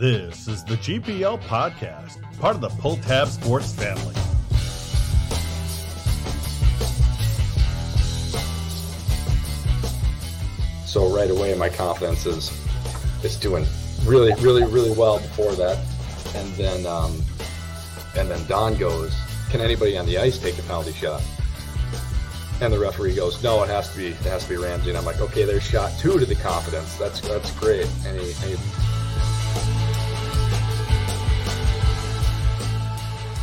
This is the GPL podcast, part of the Pull Tab Sports family. So right away, my confidence is is doing really, really, really well before that, and then um, and then Don goes, "Can anybody on the ice take a penalty shot?" And the referee goes, "No, it has to be it has to be Ramsey." And I'm like, "Okay, there's shot two to the confidence. That's that's great." And he, and he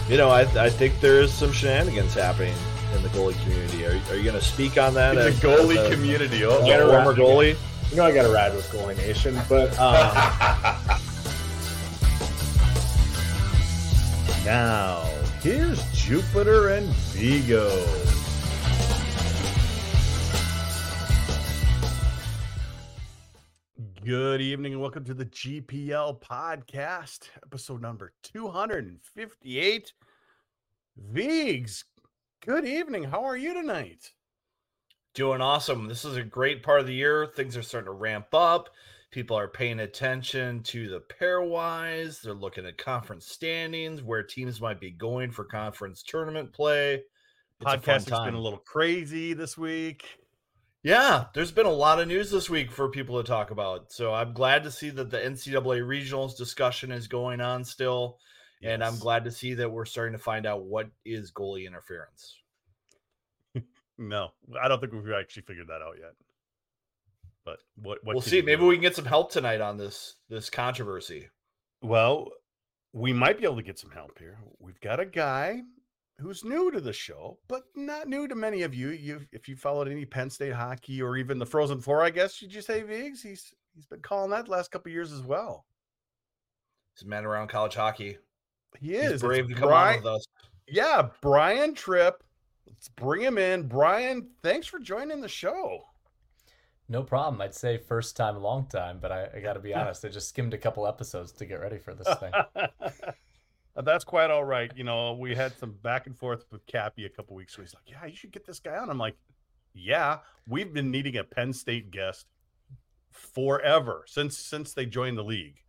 You know, I, I think there's some shenanigans happening in the goalie community. Are, are you going to speak on that? The as- goalie as a- community. as Oh, a Get former around- goalie? You know I got to ride with Goalie Nation, but um, now here's Jupiter and Vigo. Good evening and welcome to the GPL podcast, episode number 258. Vigs, good evening. How are you tonight? Doing awesome. This is a great part of the year. Things are starting to ramp up. People are paying attention to the pairwise. They're looking at conference standings, where teams might be going for conference tournament play. It's a Podcasting's been a little crazy this week. Yeah, there's been a lot of news this week for people to talk about. So I'm glad to see that the NCAA regionals discussion is going on still. And I'm glad to see that we're starting to find out what is goalie interference. No, I don't think we've actually figured that out yet. But what, what we'll see. Maybe do? we can get some help tonight on this this controversy. Well, we might be able to get some help here. We've got a guy who's new to the show, but not new to many of you. You, if you followed any Penn State hockey or even the Frozen Four, I guess you'd you say Viggs? He's he's been calling that the last couple of years as well. He's a man around college hockey. He He's is It's brave to come Brian- on with us. Yeah, Brian Tripp. Let's bring him in. Brian, thanks for joining the show. No problem. I'd say first time, long time, but I, I got to be honest. I just skimmed a couple episodes to get ready for this thing. That's quite all right. You know, we had some back and forth with Cappy a couple weeks ago. He's like, "Yeah, you should get this guy on." I'm like, "Yeah, we've been needing a Penn State guest forever since since they joined the league.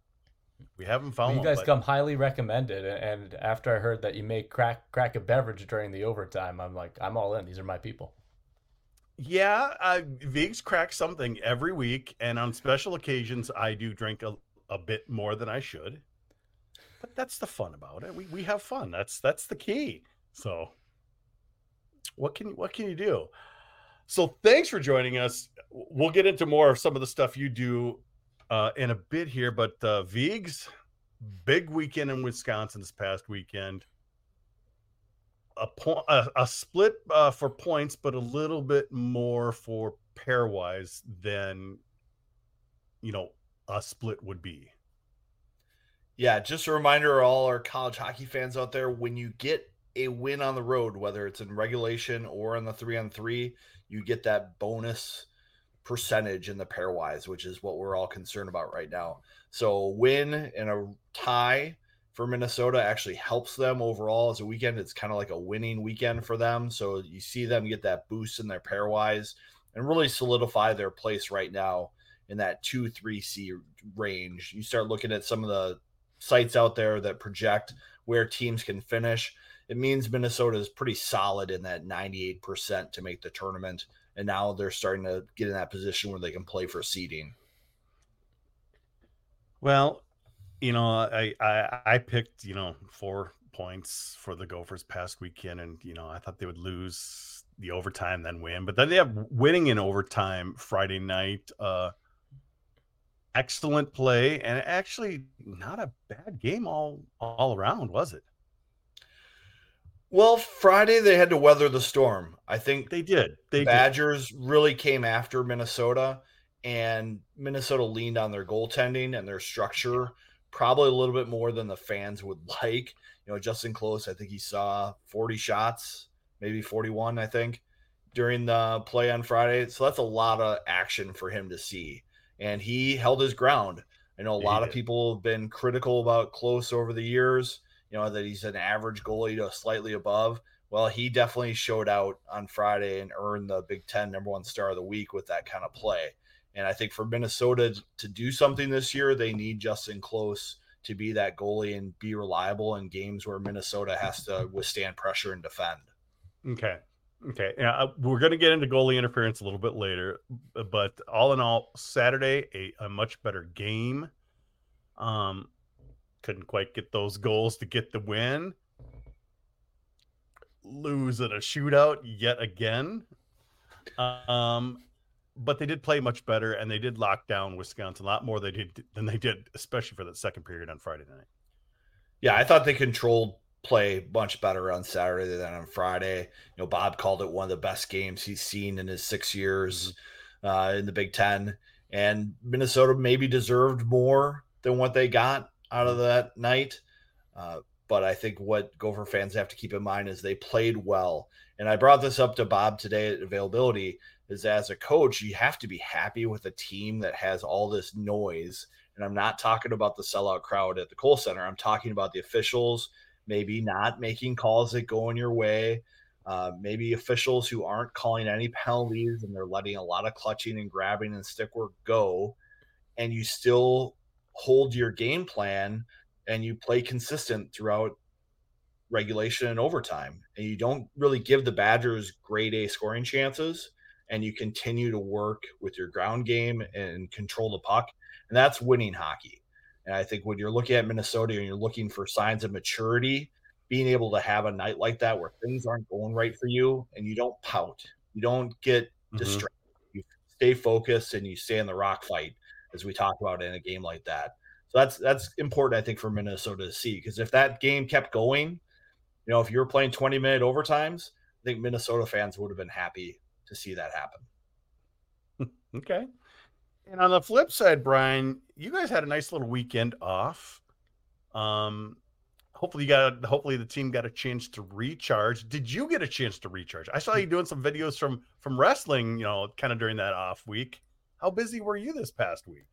We haven't found you one." guys but- come highly recommended, and after I heard that you make crack crack a beverage during the overtime, I'm like, I'm all in. These are my people. Yeah, uh, Viggs cracks something every week, and on special occasions, I do drink a, a bit more than I should. But that's the fun about it. We we have fun. That's that's the key. So, what can what can you do? So, thanks for joining us. We'll get into more of some of the stuff you do uh, in a bit here. But uh, Viggs, big weekend in Wisconsin this past weekend a point a, a split uh, for points, but a little bit more for pairwise than you know a split would be. Yeah, just a reminder all our college hockey fans out there when you get a win on the road, whether it's in regulation or in the three on three, you get that bonus percentage in the pairwise, which is what we're all concerned about right now. So, a win and a tie for Minnesota actually helps them overall as a weekend. It's kind of like a winning weekend for them. So, you see them get that boost in their pairwise and really solidify their place right now in that 2 3C range. You start looking at some of the sites out there that project where teams can finish. It means Minnesota is pretty solid in that 98% to make the tournament. And now they're starting to get in that position where they can play for seeding. Well, you know, I I, I picked you know four points for the Gophers past weekend, and you know I thought they would lose the overtime then win, but then they have winning in overtime Friday night. Uh, excellent play, and actually not a bad game all all around, was it? Well, Friday they had to weather the storm. I think They did. They did. Badgers really came after Minnesota, and Minnesota leaned on their goaltending and their structure probably a little bit more than the fans would like. You know, Justin Close, I think he saw 40 shots, maybe 41, I think, during the play on Friday. So that's a lot of action for him to see. And he held his ground. I know a he lot of people have been critical about Close over the years, you know, that he's an average goalie to slightly above. Well, he definitely showed out on Friday and earned the Big Ten number one star of the week with that kind of play. And I think for Minnesota to do something this year, they need Justin Close to be that goalie and be reliable in games where Minnesota has to withstand pressure and defend. Okay. Okay. Yeah, uh, we're going to get into goalie interference a little bit later, but all in all, Saturday a, a much better game. Um, couldn't quite get those goals to get the win. Lose in a shootout yet again. Um, but they did play much better, and they did lock down Wisconsin a lot more they did than they did, especially for that second period on Friday night. Yeah, I thought they controlled play much better on Saturday than on Friday. You know, Bob called it one of the best games he's seen in his six years mm-hmm. uh, in the Big Ten, and Minnesota maybe deserved more than what they got out of that night. Uh, but I think what Gopher fans have to keep in mind is they played well. And I brought this up to Bob today at availability is as a coach, you have to be happy with a team that has all this noise. And I'm not talking about the sellout crowd at the Kohl Center. I'm talking about the officials maybe not making calls that go in your way. Uh, maybe officials who aren't calling any penalties and they're letting a lot of clutching and grabbing and stick work go. And you still hold your game plan and you play consistent throughout regulation and overtime. And you don't really give the Badgers grade A scoring chances and you continue to work with your ground game and control the puck. And that's winning hockey. And I think when you're looking at Minnesota and you're looking for signs of maturity, being able to have a night like that where things aren't going right for you and you don't pout, you don't get mm-hmm. distracted, you stay focused and you stay in the rock fight, as we talk about in a game like that. So that's that's important, I think, for Minnesota to see because if that game kept going, you know, if you were playing 20 minute overtimes, I think Minnesota fans would have been happy to see that happen. okay. And on the flip side, Brian, you guys had a nice little weekend off. Um, hopefully you got hopefully the team got a chance to recharge. Did you get a chance to recharge? I saw you doing some videos from from wrestling, you know, kind of during that off week. How busy were you this past week?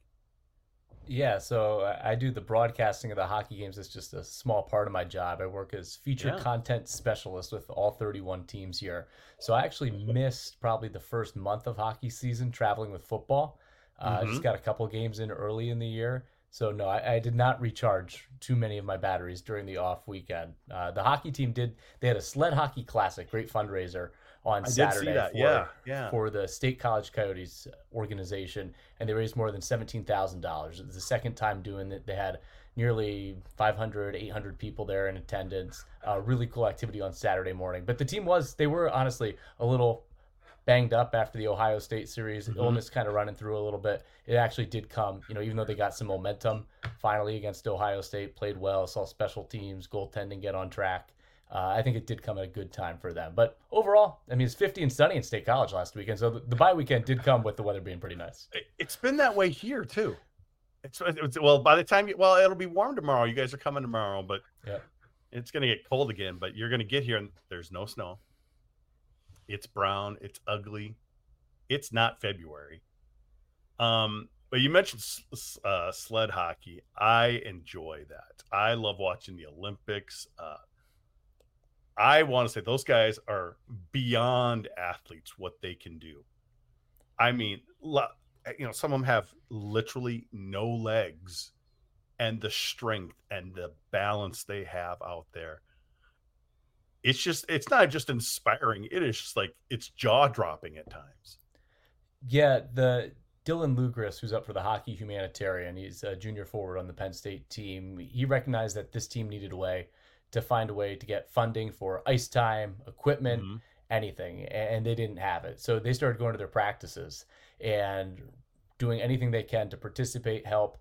Yeah, so I do the broadcasting of the hockey games. It's just a small part of my job. I work as feature yeah. content specialist with all 31 teams here. So I actually missed probably the first month of hockey season traveling with football. Uh, mm-hmm. Just got a couple games in early in the year. So no, I, I, did not recharge too many of my batteries during the off weekend. Uh, the hockey team did. They had a sled hockey classic, great fundraiser on I Saturday for, yeah, yeah. for the State College Coyotes organization, and they raised more than seventeen thousand dollars. It was the second time doing it. They had nearly 500, 800 people there in attendance. Uh, really cool activity on Saturday morning. But the team was they were honestly a little banged up after the Ohio State series. Mm-hmm. Illness kind of running through a little bit. It actually did come, you know, even though they got some momentum finally against Ohio State, played well, saw special teams, goaltending get on track uh, I think it did come at a good time for them. But overall, I mean, it's 50 and sunny in State College last weekend, so the, the bye weekend did come with the weather being pretty nice. It's been that way here too. It's, it's well, by the time you well, it'll be warm tomorrow. You guys are coming tomorrow, but yeah, it's gonna get cold again. But you're gonna get here and there's no snow. It's brown. It's ugly. It's not February. Um, but you mentioned uh, sled hockey. I enjoy that. I love watching the Olympics. Uh, I want to say those guys are beyond athletes what they can do. I mean, you know, some of them have literally no legs and the strength and the balance they have out there. It's just, it's not just inspiring. It is just like, it's jaw dropping at times. Yeah. The Dylan Lugris, who's up for the hockey humanitarian, he's a junior forward on the Penn State team. He recognized that this team needed a way to find a way to get funding for ice time, equipment, mm-hmm. anything, and they didn't have it. So they started going to their practices and doing anything they can to participate, help,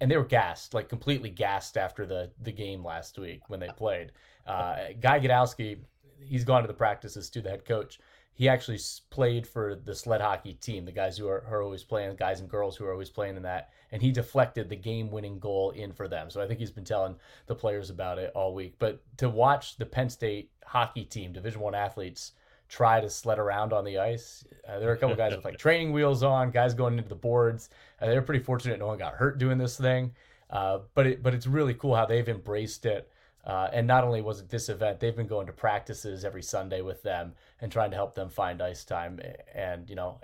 and they were gassed, like completely gassed after the the game last week when they played. Uh, Guy Gadowsky, he's gone to the practices to the head coach he actually played for the sled hockey team, the guys who are, are, always playing, guys and girls who are always playing in that, and he deflected the game-winning goal in for them. So I think he's been telling the players about it all week. But to watch the Penn State hockey team, Division One athletes, try to sled around on the ice, uh, there are a couple guys with like training wheels on, guys going into the boards. Uh, they're pretty fortunate no one got hurt doing this thing. Uh, but it, but it's really cool how they've embraced it. Uh, and not only was it this event, they've been going to practices every Sunday with them and trying to help them find ice time. And, you know,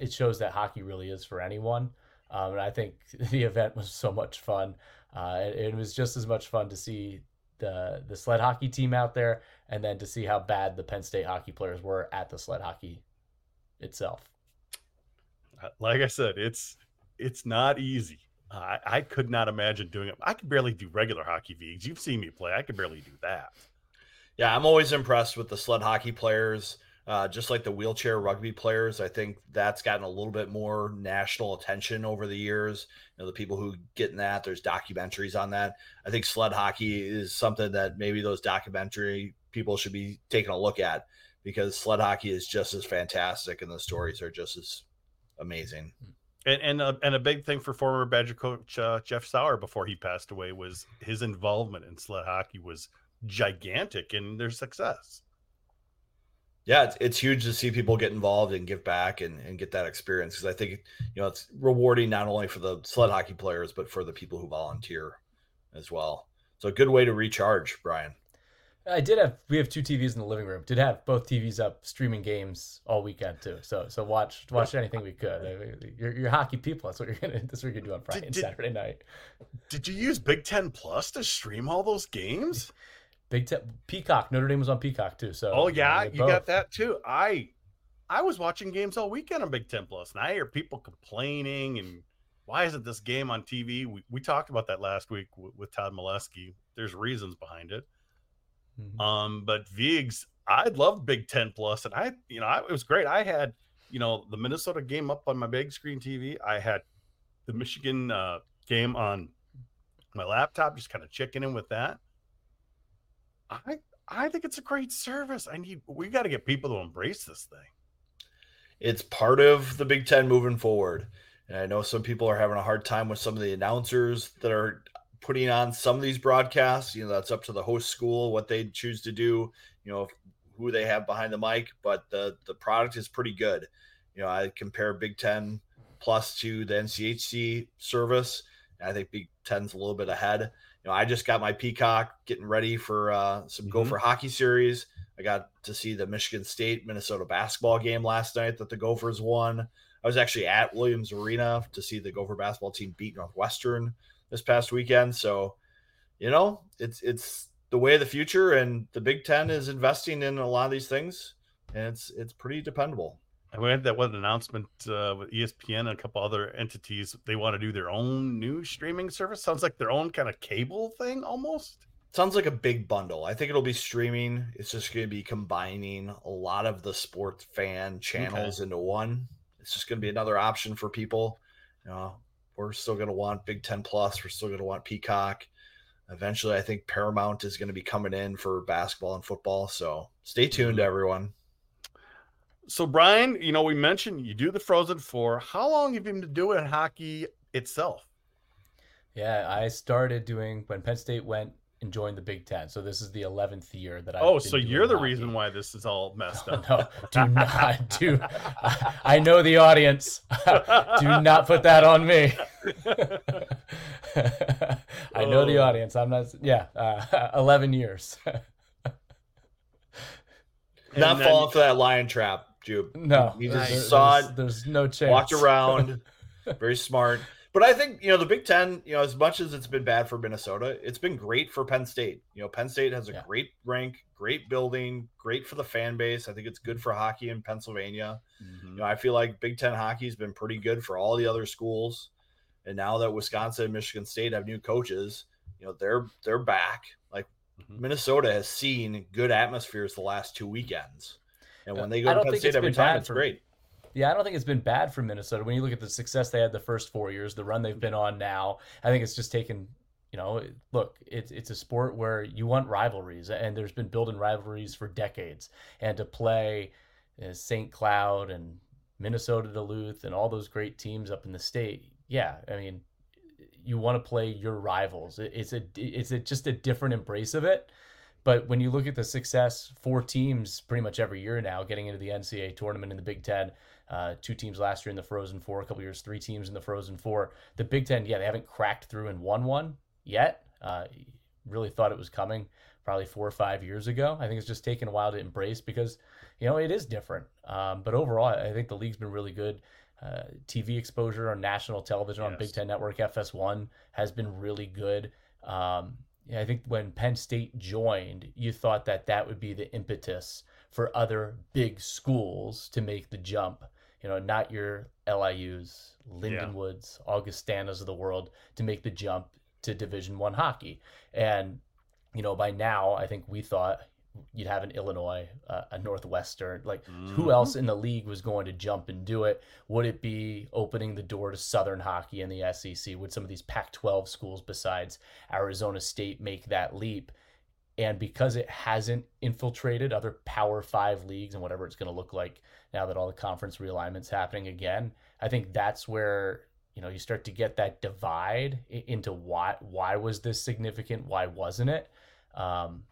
it shows that hockey really is for anyone. Um, and I think the event was so much fun. Uh, it, it was just as much fun to see the the sled hockey team out there, and then to see how bad the Penn State hockey players were at the sled hockey itself. Uh, Like I said, it's it's not easy. I, I could not imagine doing it. I could barely do regular hockey Vigs. You've seen me play. I could barely do that. Yeah, I'm always impressed with the sled hockey players, uh, just like the wheelchair rugby players. I think that's gotten a little bit more national attention over the years. You know, the people who get in that, there's documentaries on that. I think sled hockey is something that maybe those documentary people should be taking a look at because sled hockey is just as fantastic and the stories are just as amazing. And and a, and a big thing for former Badger coach uh, Jeff Sauer before he passed away was his involvement in sled hockey was gigantic in their success. Yeah, it's, it's huge to see people get involved and give back and, and get that experience because I think you know it's rewarding not only for the sled hockey players but for the people who volunteer as well. So a good way to recharge, Brian. I did have we have two TVs in the living room. Did have both TVs up streaming games all weekend too. So so watch watch anything we could. I mean, You're, you're hockey people. That's what you're gonna that's what you're gonna do on Friday and Saturday night. Did you use Big Ten Plus to stream all those games? Big Ten Peacock. Notre Dame was on Peacock too. So Oh yeah, had you got that too. I I was watching games all weekend on Big Ten Plus, and I hear people complaining and why isn't this game on TV? We, we talked about that last week w- with Todd Molesky. There's reasons behind it. Mhm. Um, but Vigs, I loved Big Ten Plus, and I, you know, I, it was great. I had, you know, the Minnesota game up on my big screen TV. I had the Michigan uh, game on my laptop, just kind of checking in with that. I, I think it's a great service. I need, we got to get people to embrace this thing. It's part of the Big Ten moving forward. And I know some people are having a hard time with some of the announcers that are putting on some of these broadcasts. You know, that's up to the host school what they choose to do. You know, who they have behind the mic, but the the product is pretty good. You know, I compare Big Ten Plus to the NCHC service. And I think Big Ten's a little bit ahead. You know, I just got my Peacock getting ready for uh, some Mhm. Gopher hockey series. I got to see the Michigan State Minnesota basketball game last night that the Gophers won. I was actually at Williams Arena to see the Gopher basketball team beat Northwestern this past weekend. So, you know, it's it's the way of the future, and the Big Ten is investing in a lot of these things, and it's it's pretty dependable. And we had that one announcement uh, with ESPN and a couple other entities. They want to do their own new streaming service. Sounds like their own kind of cable thing almost. Sounds like a big bundle. I think it'll be streaming. It's just going to be combining a lot of the sports fan channels into one. It's just going to be another option for people. You know, we're still going to want Big Ten Plus. We're still going to want Peacock. Eventually, I think Paramount is going to be coming in for basketball and football. So stay tuned, everyone. So, Brian, you know, we mentioned you do the Frozen Four. How long have you been doing hockey itself? Yeah, I started doing when Penn State went and joined the Big Ten. So this is the eleventh year that I. Oh, so you're the reason why this is all messed up. no, do not do. I, I know the audience. do not put that on me. I know the Oh. audience. I'm not. Yeah, uh, eleven years. Not And then- falling for that lion trap, No, he just saw there's, it, there's no chance. walked around, very smart. But I think you know the Big Ten. You know, as much as it's been bad for Minnesota, it's been great for Penn State. You know, Penn State has a Yeah. great rank, great building, great for the fan base. I think it's good for hockey in Pennsylvania. Mhm. You know, I feel like Big Ten hockey has been pretty good for all the other schools. And now that Wisconsin and Michigan State have new coaches, you know, they're they're back. Like Mhm. Minnesota has seen good atmospheres the last two weekends. And when they go to Penn State every time, it's for- great. Yeah, I don't think it's been bad for Minnesota. When you look at the success they had the first four years, the run they've been on now, I think it's just taken. You know, look, it's it's a sport where you want rivalries, and there's been building rivalries for decades. And to play uh, St. Cloud and Minnesota Duluth and all those great teams up in the state, yeah, I mean, you want to play your rivals. It- It's a it's a, just a different embrace of it. But when you look at the success, four teams pretty much every year now getting into the NCAA tournament in the Big Ten, uh, two teams last year in the Frozen Four, a couple years, three teams in the Frozen Four. The Big Ten, yeah, they haven't cracked through and won one yet. Uh, really thought it was coming probably four or five years ago. I think it's just taken a while to embrace because, you know, it is different. Um, but overall, I think the league's been really good. uh, TV exposure on national television on Big Ten Network FS1 has been really good. Um, yeah, I think when Penn State joined, you thought that that would be the impetus for other big schools to make the jump. You know, not your LIU's, Lindenwoods, Augustanas of the world to make the jump to Division One hockey. And you know, by now, I think we thought you'd have an Illinois, uh, a Northwestern. Like, who Mhm. else in the league was going to jump and do it? Would it be opening the door to Southern hockey in the SEC? Would some of these Pac 12 schools besides Arizona State make that leap? And because it hasn't infiltrated other Power Five leagues and whatever it's going to look like now that all the conference realignment's happening again, I think that's where you know you start to get that divide into why why was this significant, why wasn't it? Um,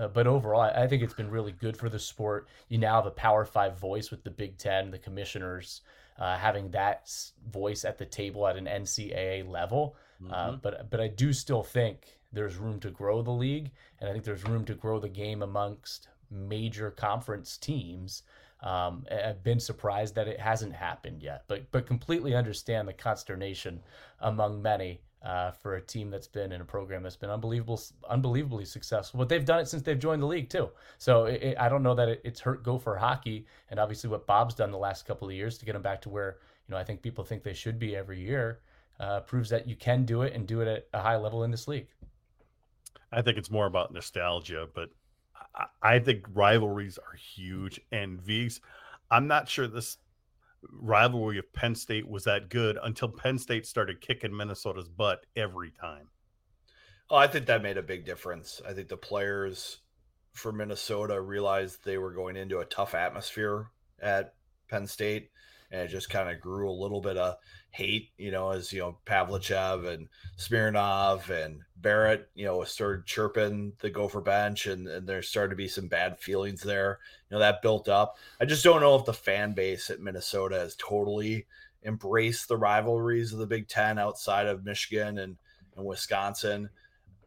uh, but overall, I I think it's been really good for the sport. You now have a Power Five voice with the Big Ten, the commissioners uh, having that voice at the table at an NCAA level. Uh, Mhm. but but I do still think there's room to grow the league, and I think there's room to grow the game amongst major conference teams. Um, I've been surprised that it hasn't happened yet, but but completely understand the consternation among many uh, for a team that's been in a program that's been unbelievable, unbelievably successful. But they've done it since they've joined the league too. So it, it, I don't know that it, it's hurt Gopher hockey, and obviously what Bob's done the last couple of years to get them back to where you know I think people think they should be every year uh, proves that you can do it and do it at a high level in this league. I think it's more about nostalgia, but I, I think rivalries are huge. And Vigs, I'm not sure this rivalry of Penn State was that good until Penn State started kicking Minnesota's butt every time. Oh, I think that made a big difference. I think the players for Minnesota realized they were going into a tough atmosphere at Penn State, and it just kind of grew a little bit of hate, you know, as you know, Pavlychev and Smirnov and Barratt, you know, started chirping the Gopher bench, and, and there started to be some bad feelings there. You know, that built up. I just don't know if the fan base at Minnesota has totally embraced the rivalries of the Big Ten outside of Michigan and, and Wisconsin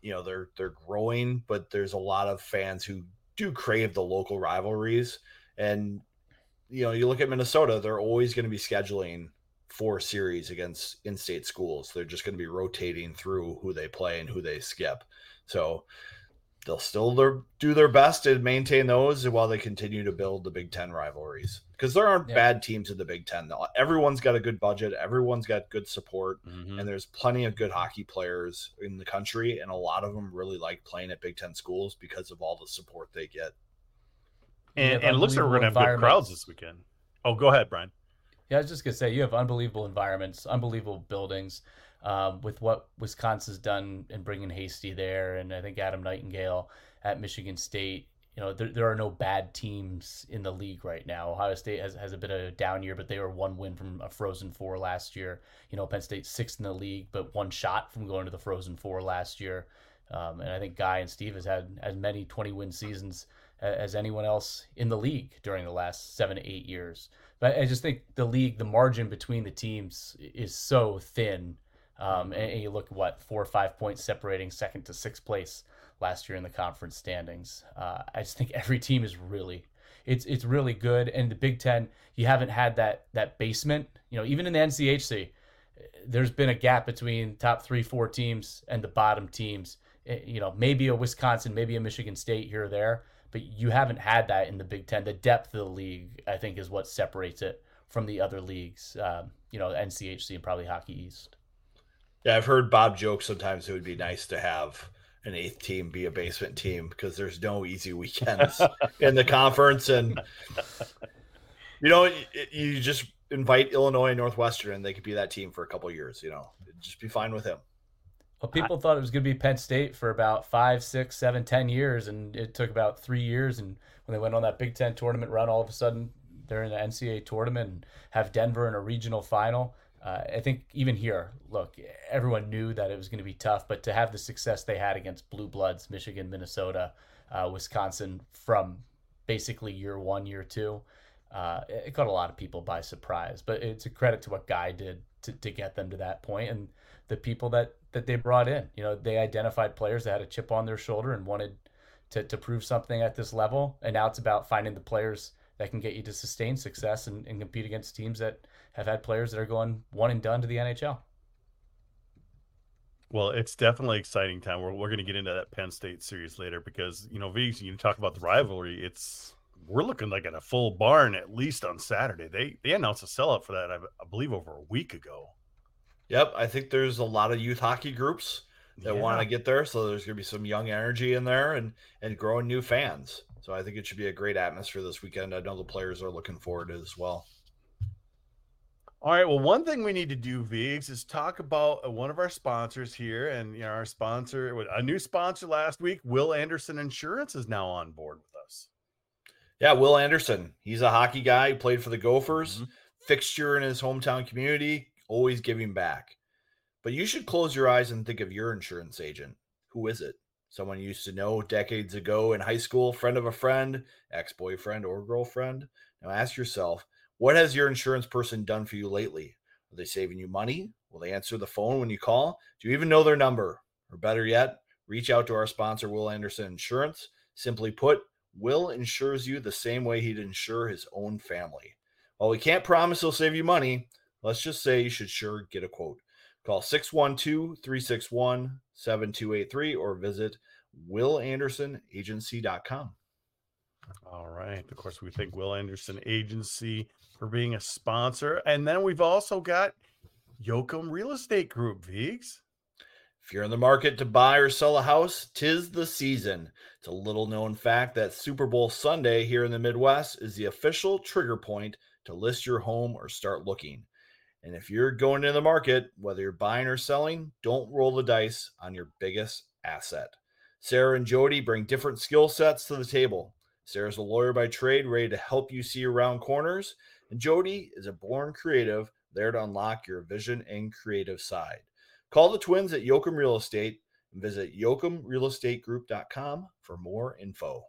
you know they're they're growing but there's a lot of fans who do crave the local rivalries and you know you look at minnesota they're always going to be scheduling four series against in-state schools. They're just going to be rotating through who they play and who they skip. So they'll still their, do their best to maintain those while they continue to build the big ten rivalries. Because there aren't Yeah. bad teams in the big ten. Everyone's got a good budget everyone's got good support mm-hmm. and there's plenty of good hockey players in the country and a lot of them really like playing at big ten schools because of all the support they get And, and it looks like we're going to have good crowds this weekend. Oh, go ahead, Brian. Yeah, I was just gonna say you have unbelievable environments, unbelievable buildings. Um, with what Wisconsin's done in bringing Hasty there, and I think Adam Nightingale at Michigan State. You know, there, there are no bad teams in the league right now. Ohio State has, has a bit of a down year, but they were one win from a Frozen Four last year. You know, Penn State sixth in the league, but one shot from going to the Frozen Four last year. Um, and I think Guy and Steve has had as many 20 win seasons as anyone else in the league during the last seven to eight years. But I just think the league, the margin between the teams is so thin. Um, and, and you look what four or five points separating second to sixth place last year in the conference standings. Uh, I just think every team is really, it's it's really good. And the Big Ten, you haven't had that that basement. You know, even in the NCHC, there's been a gap between top three, four teams and the bottom teams. Eh, You know, maybe a Wisconsin, maybe a Michigan State here or there, but you haven't had that in the Big Ten. The depth of the league, I think, is what separates it from the other leagues. Um, you know, NCHC and probably Hockey East. yeah i've heard bob joke sometimes it would be nice to have an eighth team be a basement team because there's no easy weekends in the conference and you know you, just invite illinois and northwestern and they could be that team for a couple years you know just be fine with him Well, people thought it was going to be Penn State for about five, six, seven, ten years, and it took about three years. And when they went on that Big Ten tournament run, all of a sudden they're in the NCAA tournament and have Denver in a regional final. Uh, I think even here, look, everyone knew that it was going to be tough, but to have the success they had against Blue Bloods, Michigan, Minnesota, uh, Wisconsin, from basically year one, year two, uh, it caught a lot of people by surprise. But it's a credit to what Guy did to, to get them to that point and the people that that they brought in. You know, they identified players that had a chip on their shoulder and wanted to, to prove something at this level. And now it's about finding the players that can get you to sustain success and, and compete against teams that have had players that are going one and done to the NHL. Well, it's definitely exciting time. We're, we're going to get into that Penn State series later because, you know, Vigs, you talk about the rivalry. It's, we're looking like at a full barn at least on Saturday. They, they announced a sellout for that, I, I believe, over a week ago. Yep. I think there's a lot of youth hockey groups that Yeah. want to get there. So there's going to be some young energy in there and, and growing new fans. So I think it should be a great atmosphere this weekend. I know the players are looking forward to it as well. All right. Well, one thing we need to do, Vigs, is talk about uh, one of our sponsors here, and you know, our sponsor, a new sponsor last week, Will Anderson Insurance, is now on board with us. Yeah, Will Anderson. He's a hockey guy. He played for the Gophers, Mhm. fixture in his hometown community, always giving back. But you should close your eyes and think of your insurance agent. Who is it? Someone you used to know decades ago in high school, friend of a friend, ex boyfriend, or girlfriend? Now ask yourself, what has your insurance person done for you lately? Are they saving you money? Will they answer the phone when you call? Do you even know their number? Or better yet, reach out to our sponsor, Will Anderson Insurance. Simply put, Will insures you the same way he'd insure his own family. While we can't promise he'll save you money, let's just say you should sure get a quote. Call 612 361 7283 or visit willandersonagency.com. All right. Of course, we thank Will Anderson Agency for being a sponsor. And then we've also got Yoakum Real Estate Group, Vigs. If you're in the market to buy or sell a house, tis the season. It's a little known fact that Super Bowl Sunday here in the Midwest is the official trigger point to list your home or start looking. And if you're going to the market, whether you're buying or selling, don't roll the dice on your biggest asset. Sarah and Jody bring different skill sets to the table. Sarah's a lawyer by trade, ready to help you see around corners, and Jody is a born creative, there to unlock your vision and creative side. Call the twins at Yoakum Real Estate and visit yoakumrealestategroup.com for more info.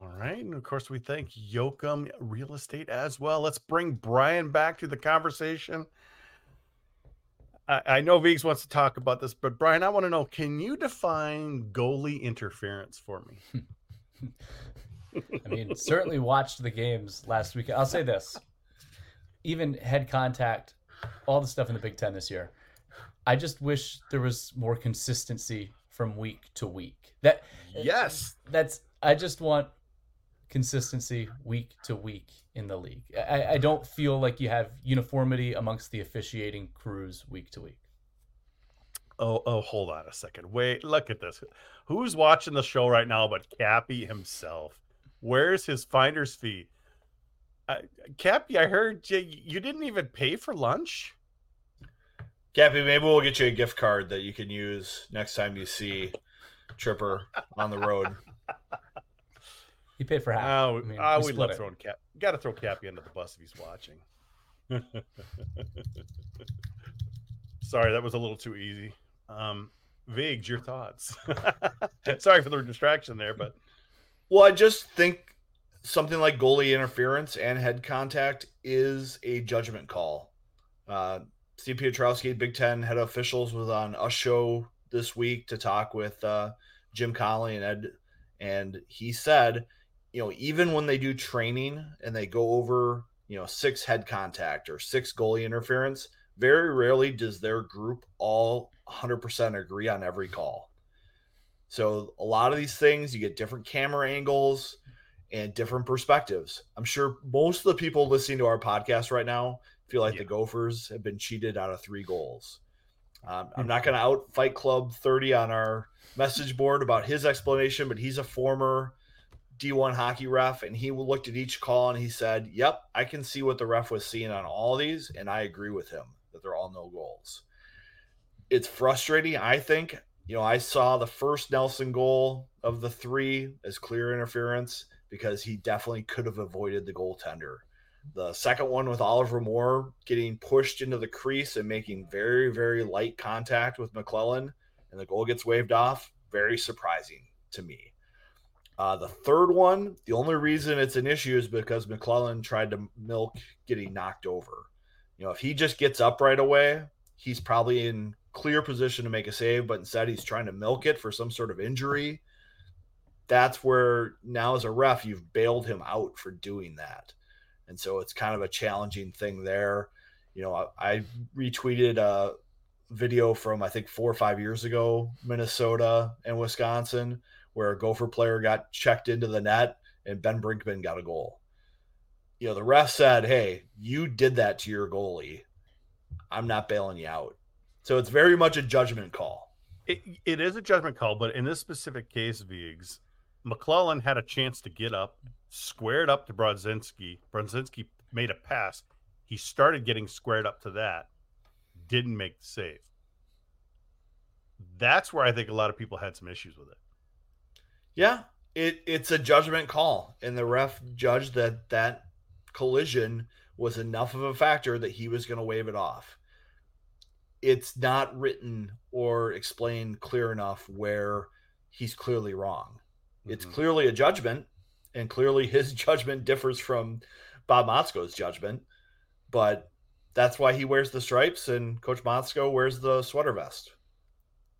All right. And of course, we thank Yoakum Real Estate as well. Let's bring Brian back to the conversation. I, I know Vigs wants to talk about this, but Brian, I want to know can you define goalie interference for me? I mean, certainly watched the games last week. I'll say this: even head contact, all the stuff in the Big Ten this year. I just wish there was more consistency from week to week. That Yes. that's I just want consistency week to week in the league. I, I don't feel like you have uniformity amongst the officiating crews week to week. Oh, oh, hold on a second. Wait, look at this. Who's watching the show right now but Cappy himself? Where's his finder's fee? Uh, Cappy, I heard you, you didn't even pay for lunch. Cappy, maybe we'll get you a gift card that you can use next time you see Tripper on the road. He paid for half. Oh, I mean, ah, we we love it. throwing Cap. Got to throw Cappy under the bus if he's watching. Sorry, that was a little too easy. Um, Vigs, your thoughts? Sorry for the distraction there, but Well, I just think something like goalie interference and head contact is a judgment call. Uh, Steve Piotrowski, Big Ten head officials, was on a show this week to talk with uh, Jim Conley and Ed, and he said, you know, even when they do training and they go over, you know, six head contact or six goalie interference, very rarely does their group all 100% agree on every call. So a lot of these things, you get different camera angles and different perspectives. I'm sure most of the people listening to our podcast right now feel like Yeah. the Gophers have been cheated out of three goals. Um, I'm not going to out Fight Club 30 on our message board about his explanation, but he's a former D1 hockey ref, and he looked at each call and he said, "Yep, I can see what the ref was seeing on all these, and I agree with him that they're all no goals." It's frustrating. I think you know, I saw the first Nelson goal of the three as clear interference because he definitely could have avoided the goaltender. The second one with Oliver Moore getting pushed into the crease and making very, very light contact with McClellan, and the goal gets waved off. Very surprising to me. Uh, the third one, the only reason it's an issue is because McClellan tried to milk getting knocked over. You know, if he just gets up right away, he's probably in clear position to make a save, but instead he's trying to milk it for some sort of injury. that's where now as a ref, you've bailed him out for doing that. And so it's kind of a challenging thing there. You know, I, I retweeted a video from I think four or five years ago, Minnesota and Wisconsin, where a Gopher player got checked into the net and Ben Brinkman got a goal. You know, the ref said, Hey, you did that to your goalie. I'm not bailing you out. So it's very much a judgment call. It, it is a judgment call, but in this specific case, Viggs, McClellan had a chance to get up, squared up to Brodzinski. Brodzinski made a pass. He started getting squared up to that, didn't make the save. That's where I think a lot of people had some issues with it. Yeah, it it's a judgment call, and the ref judged that that collision was enough of a factor that he was going to wave it off. It's not written or explained clear enough where he's clearly wrong. It's Mhm. clearly a judgment, and clearly his judgment differs from Bob Motzko's judgment. But that's why he wears the stripes, and Coach Motzko wears the sweater vest.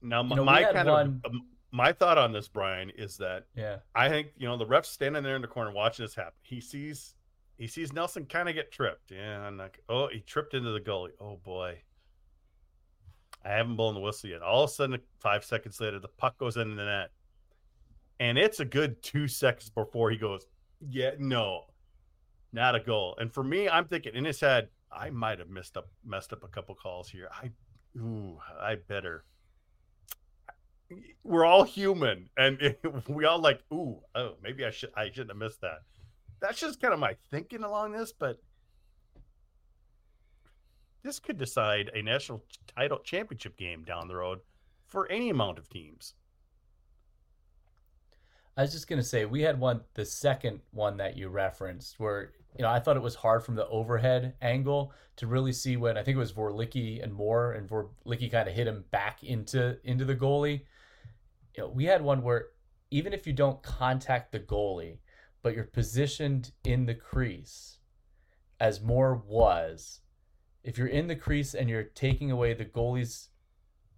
Now, my, know, my had kind one- of um, my thought on this, Brian, is that Yeah. I think you know the ref's standing there in the corner watching this happen. He sees he sees Nelson kind of get tripped. Yeah, I'm like, oh, he tripped into the goalie. Oh boy. I haven't blown the whistle yet. All of a sudden, five seconds later, the puck goes into the net, and it's a good two seconds before he goes, "Yeah, no, not a goal." And for me, I'm thinking in his head, I might have messed up messed up a couple calls here. I, ooh, I better we're all human and we all like ooh oh maybe i should i shouldn't have missed that that's just kind of my thinking along this but this could decide a national title championship game down the road for any amount of teams I was just gonna say we had one, the second one that you referenced, where you know I thought it was hard from the overhead angle to really see when I think it was Vorlicki and Moore, and Vorlicki kind of hit him back into into the goalie. You know, we had one where even if you don't contact the goalie, but you're positioned in the crease, as Moore was, if you're in the crease and you're taking away the goalie's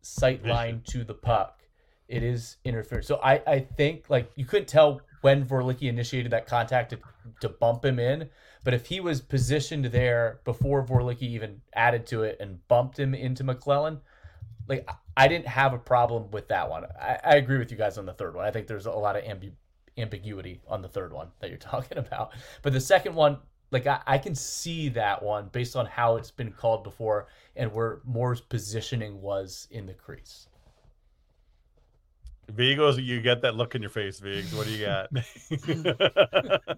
sight line to the puck, it is interference. So I, I think like you couldn't tell when Vorlicki initiated that contact to, to bump him in, but if he was positioned there before Vorlicki even added to it and bumped him into McClellan, like I didn't have a problem with that one. I, I agree with you guys on the third one. I think there's a lot of ambi- ambiguity on the third one that you're talking about. But the second one, like I, I can see that one based on how it's been called before and where Moore's positioning was in the crease. Vigos, you get that look in your face, Vigs. What do you got?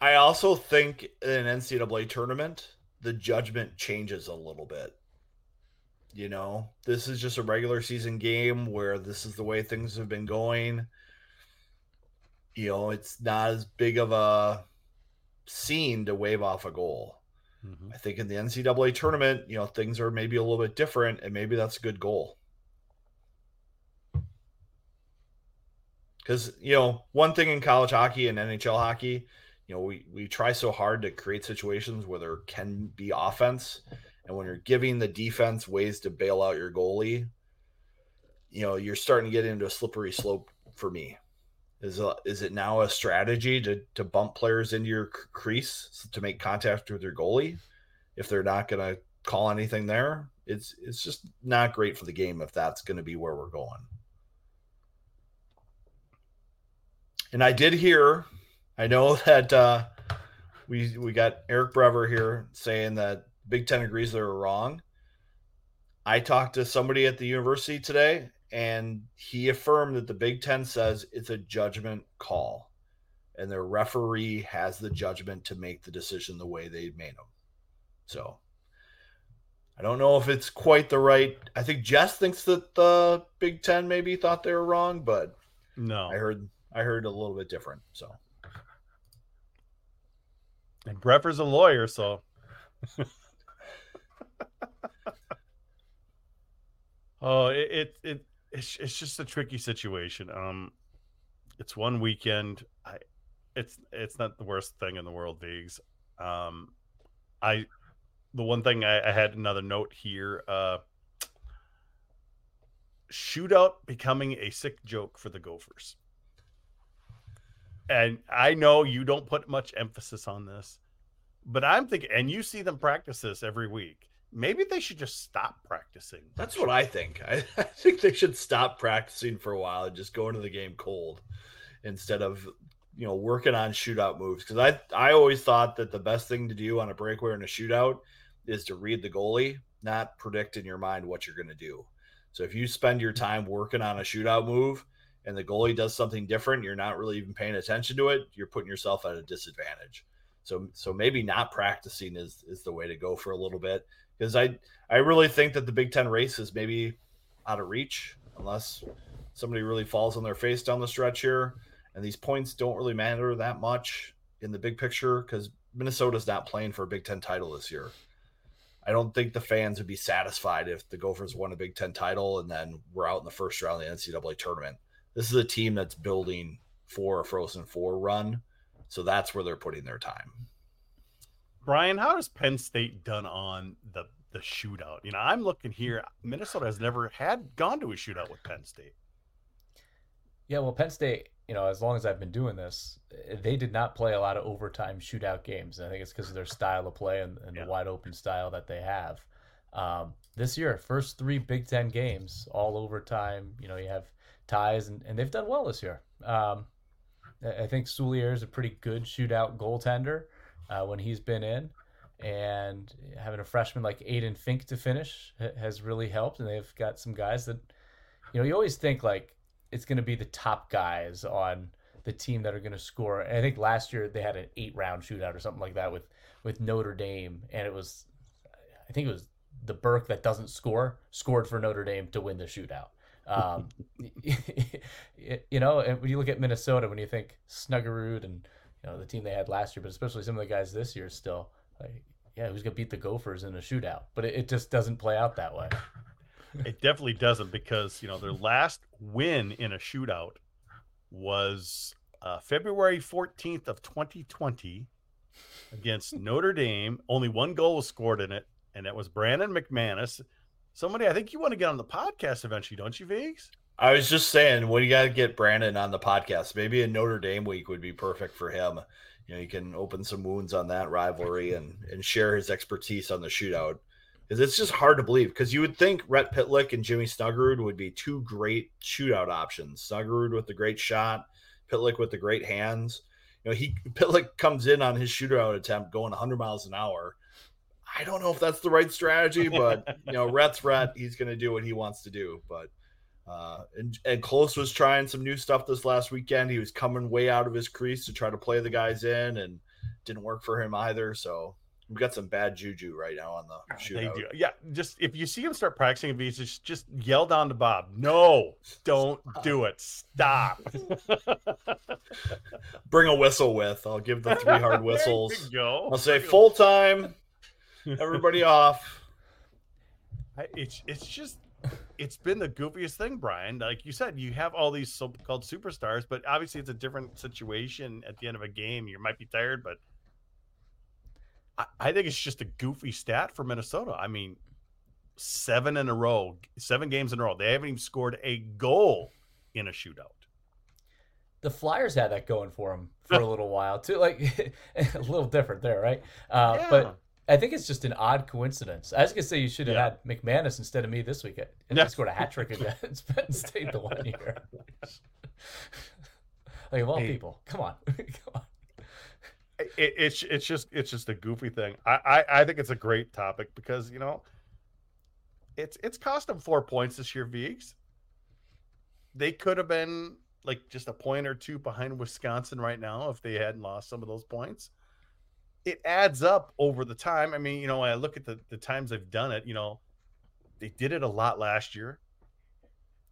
I also think in an NCAA tournament, the judgment changes a little bit. You know, this is just a regular season game where this is the way things have been going. You know, it's not as big of a scene to wave off a goal. Mhm. I think in the NCAA tournament, you know, things are maybe a little bit different, and maybe that's a good goal. Because you know, one thing in college hockey and NHL hockey, you know, we we try so hard to create situations where there can be offense, and when you're giving the defense ways to bail out your goalie, you know, you're starting to get into a slippery slope for me. Is a, is it now a strategy to to bump players into your crease to make contact with your goalie if they're not going to call anything there? It's it's just not great for the game if that's going to be where we're going. And I did hear, I know that uh, we we got Eric Brever here saying that Big Ten agrees they were wrong. I talked to somebody at the university today, and he affirmed that the Big Ten says it's a judgment call, and their referee has the judgment to make the decision the way they made them. So I don't know if it's quite the right. I think Jess thinks that the Big Ten maybe thought they were wrong, but no. I heard I heard a little bit different. So And Breffer's a lawyer, so. oh, it, it it it's it's just a tricky situation. Um, it's one weekend. I, it's it's not the worst thing in the world, Viggs. Um, I, the one thing I, I had another note here. Uh, shootout becoming a sick joke for the Gophers. and I know you don't put much emphasis on this, but I'm thinking, and you see them practice this every week. Maybe they should just stop practicing. That's what I think. I, I think they should stop practicing for a while and just go into the game cold instead of you know working on shootout moves. Because I I always thought that the best thing to do on a breakaway in a shootout is to read the goalie, not predict in your mind what you're going to do. So if you spend your time working on a shootout move and the goalie does something different, you're not really even paying attention to it. You're putting yourself at a disadvantage. So so maybe not practicing is is the way to go for a little bit because I I really think that the Big Ten race is maybe out of reach unless somebody really falls on their face down the stretch here, and these points don't really matter that much in the big picture because Minnesota's not playing for a Big Ten title this year. I don't think the fans would be satisfied if the Gophers won a Big Ten title and then we're out in the first round of the NCAA tournament. This is a team that's building for a Frozen Four run, so that's where they're putting their time. Brian, how has Penn State done on the the shootout? You know, I'm looking here. Minnesota has never had gone to a shootout with Penn State. Yeah, well, Penn State, you know, as long as I've been doing this, they did not play a lot of overtime shootout games. I think it's because of their style of play and, and yeah. the wide open style that they have. Um, this year, first three Big Ten games, all overtime. You know, you have ties, and, and they've done well this year. Um, I think Soulliere is a pretty good shootout goaltender uh, when he's been in. And having a freshman like Aiden Fink to finish has really helped. And they've got some guys that, you know, you always think like it's going to be the top guys on the team that are going to score. And I think last year they had an eight round shootout or something like that with, with Notre Dame. And it was, I think it was the Burke that doesn't score scored for Notre Dame to win the shootout. Um, you know, and when you look at Minnesota, when you think Snuggerud and you know the team they had last year, but especially some of the guys this year still. Like, yeah, who's gonna beat the Gophers in a shootout? But it, it just doesn't play out that way. it definitely doesn't because you know their last win in a shootout was uh, February 14th of 2020 against Notre Dame. Only one goal was scored in it, and that was Brannon McManus. Somebody, I think you want to get on the podcast eventually, don't you, Vigs? I was just saying, we got to get Brannon on the podcast. Maybe a Notre Dame week would be perfect for him. You know, he can open some wounds on that rivalry and and share his expertise on the shootout. Because it's just hard to believe. Because you would think Rhett Pitlick and Jimmy Snuggerud would be two great shootout options. Snuggerud with the great shot, Pitlick with the great hands. You know, he Pitlick comes in on his shootout attempt going 100 miles an hour. I don't know if that's the right strategy, but you know, Rhett's Rhett. He's going to do what he wants to do. But uh, and, and Close was trying some new stuff this last weekend. He was coming way out of his crease to try to play the guys in, and didn't work for him either. So we've got some bad juju right now on the ah, shootout. do. Yeah, just if you see him start practicing these, just just yell down to Bob. No, don't Stop. do it. Stop. Bring a whistle with. I'll give the three hard whistles. go. I'll say full time. Everybody off. It's it's just it's been the goofiest thing, Brian. Like you said, you have all these so-called superstars, but obviously it's a different situation at the end of a game. You might be tired, but I, I think it's just a goofy stat for Minnesota. I mean, seven in a row, seven games in a row. They haven't even scored a goal in a shootout. The Flyers had that going for them for a little while too. Like a little different there, right? Uh, yeah. But I think it's just an odd coincidence. I was gonna say you should have yeah. had McManus instead of me this week. And yeah. scored a hat trick against uh, Penn State the one year. like of all hey. people, come on, come on. It, it's it's just it's just a goofy thing. I, I I think it's a great topic because you know it's it's cost them four points this year. Vigs. They could have been like just a point or two behind Wisconsin right now if they hadn't lost some of those points it adds up over the time. I mean, you know, when I look at the, the times they've done it, you know, they did it a lot last year,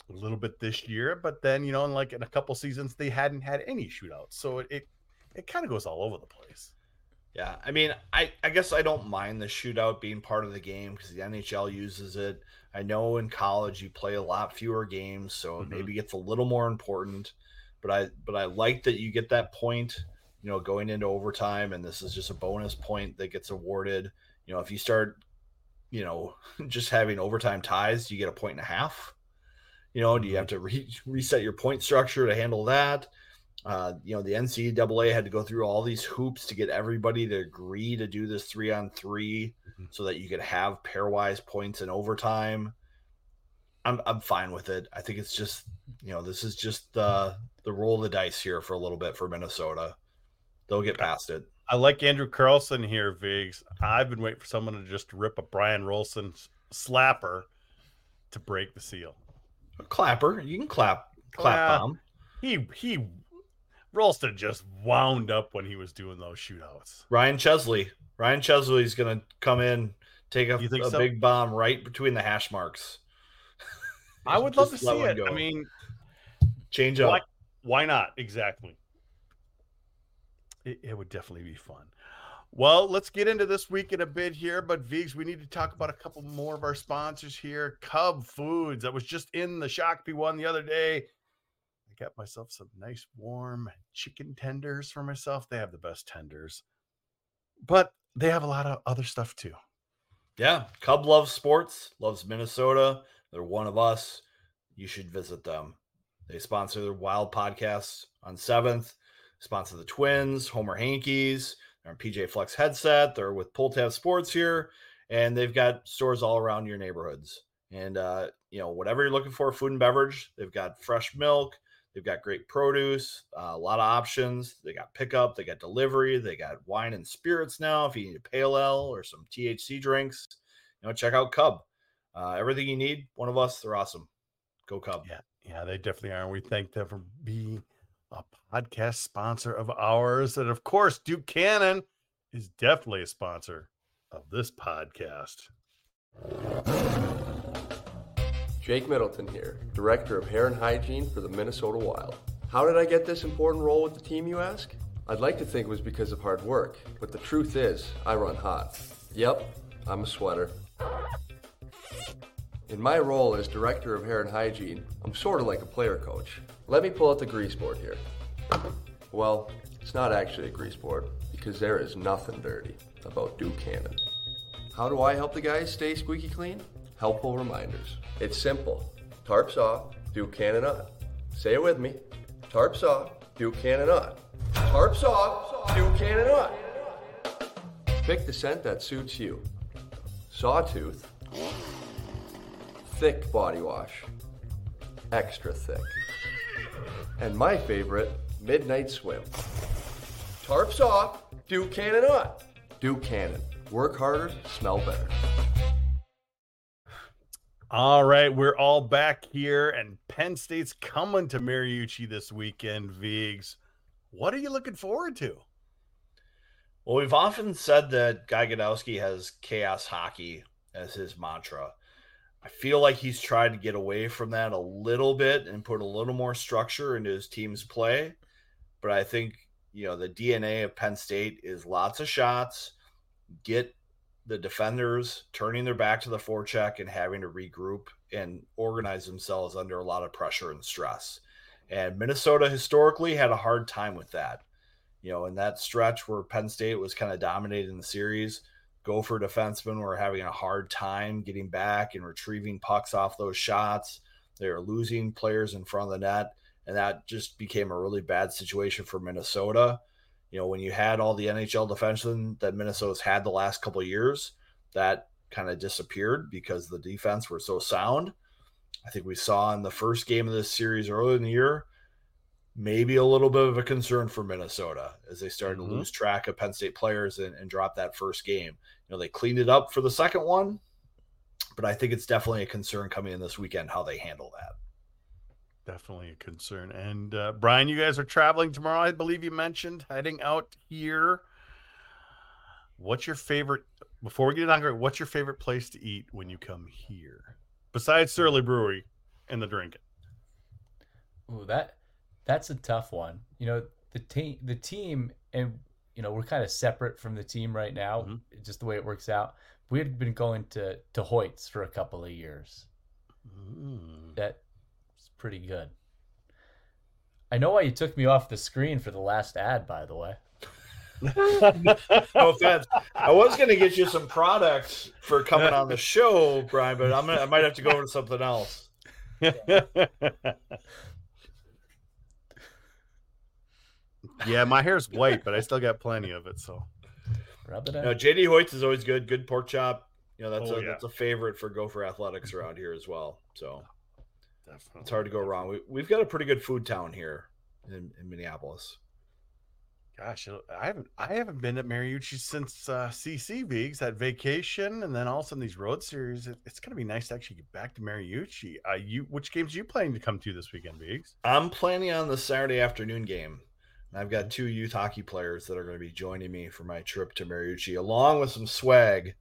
a little bit this year, but then, you know, in like in a couple seasons, they hadn't had any shootouts. So it, it, it kind of goes all over the place. Yeah. I mean, I, I guess I don't mind the shootout being part of the game because the NHL uses it. I know in college you play a lot fewer games, so mm-hmm. maybe it's a little more important. But I but I like that you get that point you know, going into overtime, and this is just a bonus point that gets awarded. You know, if you start, you know, just having overtime ties, you get a point and a half. You know, do you have mm-hmm. to re- reset your point structure to handle that? Uh, you know, the NCAA had to go through all these hoops to get everybody to agree to do this three on 3 Mhm. so that you could have pairwise points in overtime. I'm I'm fine with it. I think it's just you know this is just the the roll of the dice here for a little bit for Minnesota. They'll get past it. I like Andrew Carlson here, Vigs. I've been waiting for someone to just rip a Brian Rolston slapper to break the seal. A clapper, you can clap clap Clap. bomb. He he Rolston just wound up when he was doing those shootouts. Ryan Chesley. Ryan Chesley's gonna come in, take a, a so? big bomb right between the hash marks. I would love to see it. go. I mean, Change up. why, why not? Exactly. It, it would definitely be fun. Well, let's get into this week in a bit here, but Vigs, we need to talk about a couple more of our sponsors here. Cub Foods. I was just in the Shakopee one the other day. I got myself some nice warm chicken tenders for myself. They have the best tenders, but they have a lot of other stuff too. Yeah, Cub loves sports, loves Minnesota. They're one of us. You should visit them. They sponsor Wild podcast on 7th, sponsor the Twins, Homer Hankies. They're on PJ Fleck's headset. They're with Pull Tab Sports here, and they've got stores all around your neighborhoods. And, uh, you know, whatever you're looking for, food and beverage, they've got fresh milk. They've got great produce, uh, a lot of options. They got pickup, they got delivery, they got wine and spirits now. If you need a pale ale or some THC drinks, you know, check out Cub. Uh, everything you need, one of us, they're awesome. Go Cub. Yeah, yeah, they definitely are. We thank them for being a podcast sponsor of ours. And of course, Duke Cannon is definitely a sponsor of this podcast. Jake Middleton here, Director of Hair and Hygiene for the Minnesota Wild. How did I get this important role with the team, you ask? I'd like to think it was because of hard work, but the truth is, I run hot. Yep, I'm a sweater. In my role as Director of Hair and Hygiene, I'm sort of like a player coach. Let me pull out the grease board here. Well, it's not actually a grease board, because there is nothing dirty about Duke Cannon. How do I help the guys stay squeaky clean? Helpful reminders. It's simple. Tarps off, Duke Cannon on. Say it with me. Tarps off, Duke Cannon on. Tarps off, Duke Cannon on. Pick the scent that suits you. Sawtooth. Thick body wash. Extra thick. And my favorite, Midnight Swim. Tarps off, Duke Cannon on. Duke Cannon. Work harder, smell better. All right, we're all back here, and Penn State's coming to Mariucci this weekend, Vigs. What are you looking forward to? Well, we've often said that Guy Gadowsky has chaos hockey as his mantra. I feel like he's tried to get away from that a little bit and put a little more structure into his team's play. But I think, you know, the DNA of Penn State is lots of shots, get the defenders turning their back to the forecheck and having to regroup and organize themselves under a lot of pressure and stress. And Minnesota historically had a hard time with that you know, in that stretch where Penn State was kind of dominating the series, Gopher defensemen were having a hard time getting back and retrieving pucks off those shots. They were losing players in front of the net, and that just became a really bad situation for Minnesota. You know, when you had all the NHL defensemen that Minnesota's had the last couple years, that kind of disappeared because the defense were so sound. I think we saw in the first game of this series earlier in the year, maybe a little bit of a concern for Minnesota as they started Mhm. to lose track of Penn State players and, and drop that first game. You know, they cleaned it up for the second one, but I think it's definitely a concern coming in this weekend how they handle that. Definitely a concern. And uh, Brian, you guys are traveling tomorrow. I believe you mentioned heading out here. What's your favorite? Before we get on, great, what's your favorite place to eat when you come here, besides Surly Brewery and the drinking? Ooh, that that's a tough one. You know, the team the team and you know, we're kind of separate from the team right now, Mhm. just the way it works out. We had been going to to Hoyt's for a couple of years. Mm. That's pretty good. I know why you took me off the screen for the last ad, by the way. No offense. I was going to get you some products for coming on the show, Brian, but I'm gonna, I might have to go over to something else. Yeah, my hair's white, but I still got plenty of it. So Rub it You in. know, JD Hoyt's is always good. Good pork chop. You know, that's Oh, a yeah. that's a favorite for Gopher Athletics around here as well. So definitely, it's hard to go wrong. We, we've got a pretty good food town here in, in Minneapolis. Gosh, I haven't I haven't been at Mariucci since uh, CC Vigs that vacation, and then all of a sudden these road series. It, it's gonna be nice to actually get back to Mariucci. Uh, you which games are you planning to come to this weekend, Vigs? I'm planning on the Saturday afternoon game. I've got two youth hockey players that are going to be joining me for my trip to Mariucci, along with some swag.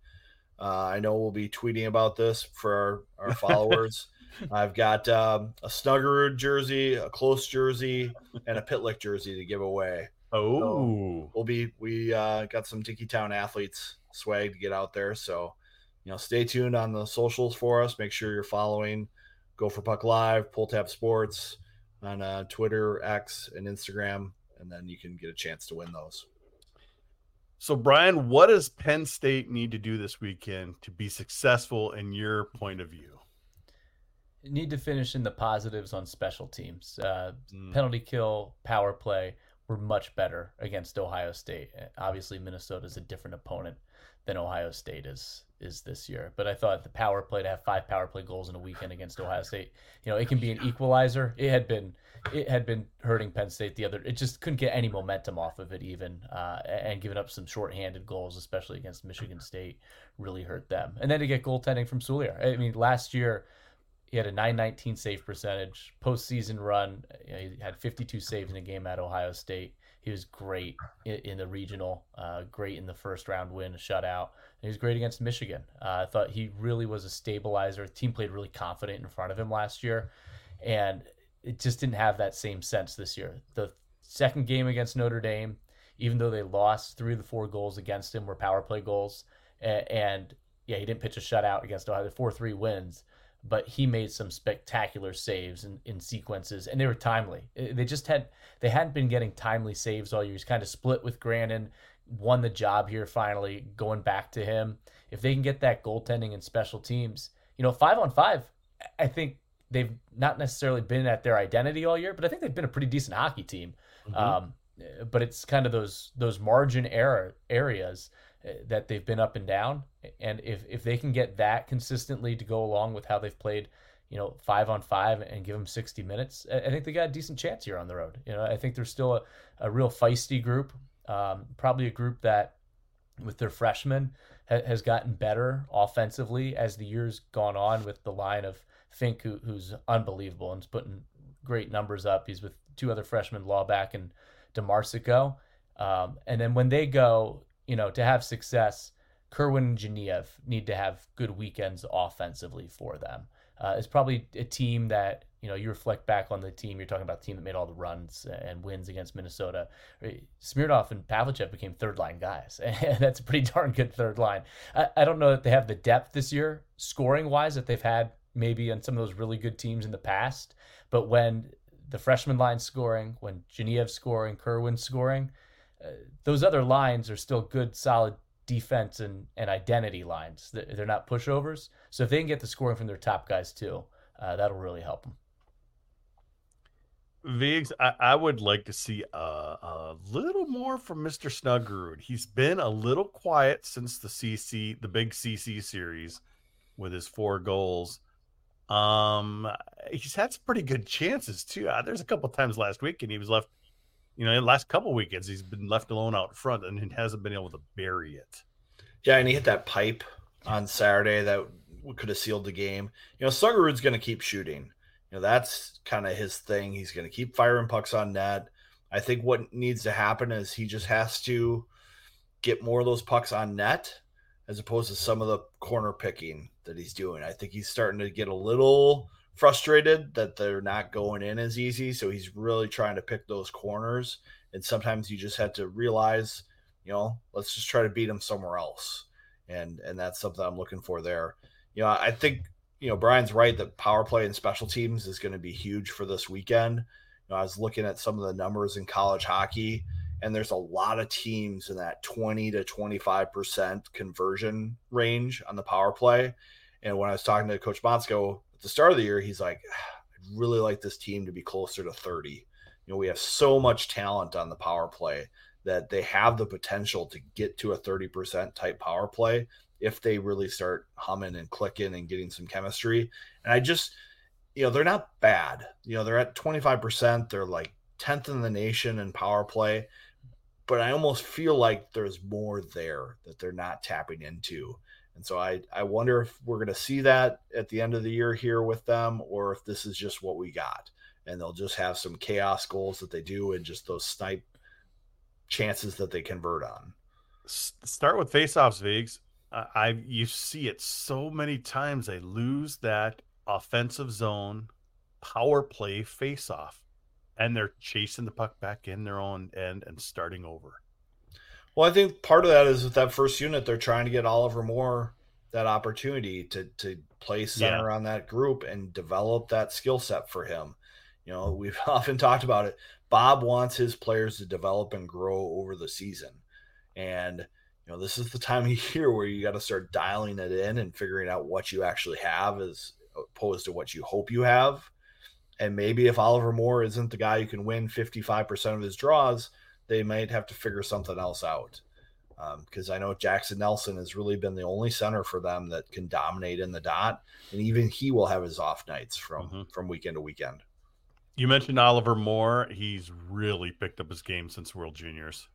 Uh, I know we'll be tweeting about this for our, our followers. I've got um, a Snuggerud jersey, a close jersey, and a Pitlick jersey to give away. Oh, We'll be we uh, got some Dicky Town athletes swag to get out there, so you know stay tuned on the socials for us. Make sure you're following Gopher Puck Live, Pull Tab Sports on uh, Twitter, X, and Instagram, and then you can get a chance to win those. so Brian, what does Penn State need to do this weekend to be successful in your point of view? need to finish in the positives on special teams. Uh, Mm. penalty kill, power play were much better against Ohio State. Obviously, Minnesota is a different opponent than Ohio State is is this year. But I thought the power play to have five power play goals in a weekend against Ohio State, you know, it can be an equalizer. It had been it had been hurting Penn State the other. It just couldn't get any momentum off of it even, uh, and giving up some shorthanded goals, especially against Michigan State, really hurt them. And then to get goaltending from Soulliere. I mean, last year he had a 919 save percentage. Postseason run, you know, he had 52 saves in a game at Ohio State. He was great in, the regional, uh, great in the first round win, shutout. And he was great against Michigan. Uh, I thought he really was a stabilizer. The team played really confident in front of him last year, and it just didn't have that same sense this year. The second game against Notre Dame, even though they lost, three of the four goals against him were power play goals, and, yeah, he didn't pitch a shutout against Ohio. The four three wins but he made some spectacular saves in, in sequences and they were timely they just had they hadn't been getting timely saves all year he's kind of split with Grannan won the job here finally going back to him if they can get that goaltending and special teams you know five on five i think they've not necessarily been at their identity all year but i think they've been a pretty decent hockey team. Um, eh, but it's kind of those those margin error areas uh, that they've been up and down. And if if they can get that consistently to go along with how they've played you know five on five and give them 60 minutes i I think they got a decent chance here on the road. You know i think they're still a, a real feisty group. Um, probably a group that with their freshmen ha- has gotten better offensively as the years gone on with the line of Fink who, who's unbelievable and is putting great numbers up he's with two other freshmen Laubach and DiMarsico um, and then when they go you know, to have success, Kerwin and Dzhaniyev need to have good weekends offensively for them. Uh, it's probably a team that, you know, you reflect back on the team, you're talking about the team that made all the runs and wins against Minnesota. Smirnov and Pavlychev became third line guys, and that's a pretty darn good third line. I, I don't know that they have the depth this year, scoring wise, that they've had maybe on some of those really good teams in the past. But when the freshman line scoring, when Dzhaniyev scoring, Kerwin scoring, uh, those other lines are still good, solid defense and, and identity lines. They're not pushovers. So if they can get the scoring from their top guys too, uh, that'll really help them. Vigs, I, I would like to see a, a little more from Mr. Snuggerud. He's been a little quiet since the CC, the big CC series, with his four goals. Um, he's had some pretty good chances too. Uh, there's a couple times last week, and he was left. You know, in the last couple weekends, he's been left alone out front and he hasn't been able to bury it. Yeah, and he hit that pipe on Saturday that could have sealed the game. You know, Snuggerud's going to keep shooting. You know, that's kind of his thing. He's going to keep firing pucks on net. I think what needs to happen is he just has to get more of those pucks on net as opposed to some of the corner picking that he's doing. I think he's starting to get a little frustrated that they're not going in as easy. So he's really trying to pick those corners. And sometimes you just have to realize, you know, let's just try to beat them somewhere else. And and that's something I'm looking for there. You know, I think you know Brian's right that power play and special teams is going to be huge for this weekend. You know, I was looking at some of the numbers in college hockey, and there's a lot of teams in that 20 to 25 percent conversion range on the power play. And when I was talking to Coach Motzko at the start of the year, he's like, ah, "I'd really like this team to be closer to 30." You You know, we have so much talent on the power play that they have the potential to get to a 30% type power play if they really start humming and clicking and getting some chemistry. And I just, you know, they're not bad. You know, they're at 25%. They're like 10th in the nation in power play. But I almost feel like there's more there that they're not tapping into. And so I, I wonder if we're going to see that at the end of the year here with them, or if this is just what we got. And they'll just have some chaos goals that they do and just those snipe chances that they convert on. Start with faceoffs, Vigs. I you see it so many times. They lose that offensive zone power play faceoff, and they're chasing the puck back in their own end and starting over. Well, I think part of that is with that first unit, they're trying to get Oliver Moore that opportunity to to play center yeah. on that group and develop that skill set for him. You know, we've often talked about it. Bob wants his players to develop and grow over the season. And you know, this is the time of year where you got to start dialing it in and figuring out what you actually have as opposed to what you hope you have. And maybe if Oliver Moore isn't the guy who can win 55% of his draws, they might have to figure something else out. Because um, I know Jackson Nelson has really been the only center for them that can dominate in the dot, and even he will have his off nights from mm-hmm. from weekend to weekend. You mentioned Oliver Moore; he's really picked up his game since World Juniors.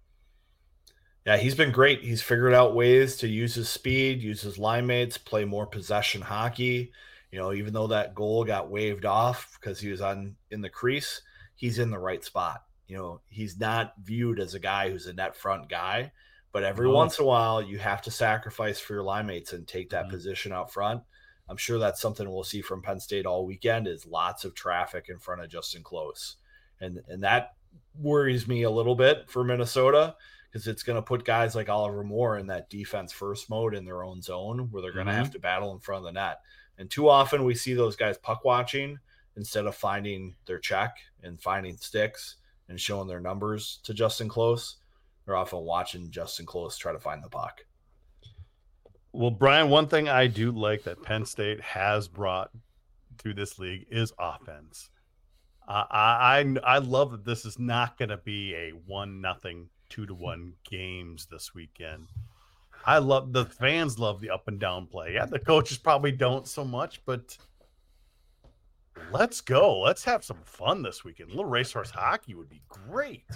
Yeah, he's been great. He's figured out ways to use his speed, use his line mates, play more possession hockey. You know, even though that goal got waved off because he was on in the crease, he's in the right spot. You know, he's not viewed as a guy who's a net front guy, but every once in a while you have to sacrifice for your line mates and take that mm-hmm. position out front. I'm sure that's something we'll see from Penn State all weekend is lots of traffic in front of Justin Close. And and that worries me a little bit for Minnesota because it's going to put guys like Oliver Moore in that defense first mode in their own zone where they're going to mm-hmm. have to battle in front of the net. And too often we see those guys puck watching instead of finding their check and finding sticks and showing their numbers to Justin Close. They're often watching Justin Close try to find the puck. Well, Brian, one thing I do like that Penn State has brought to this league is offense. I, I I love that this is not going to be a one nothing two to one games this weekend. I love the fans love the up and down play. Yeah, the coaches probably don't so much, but let's go. Let's have some fun this weekend. A little racehorse hockey would be great.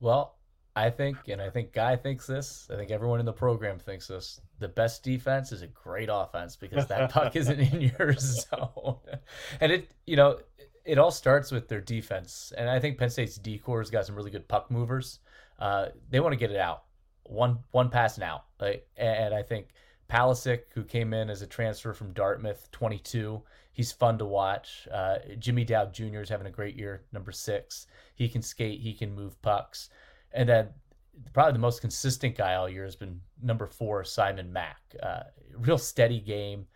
Well, I think, and I think Guy thinks this. I think everyone in the program thinks this. The best defense is a great offense because that puck isn't in your zone. And it, you know, it all starts with their defense. And I think Penn State's D has got some really good puck movers. Uh, they want to get it out. One one pass and out. Like, and I think Palisic, who came in as a transfer from Dartmouth, 22, He's fun to watch. Uh, Jimmy Dowd Jr. is having a great year, number six. He can skate, he can move pucks. And then probably the most consistent guy all year has been number four, Simon Mack. Uh, real steady game.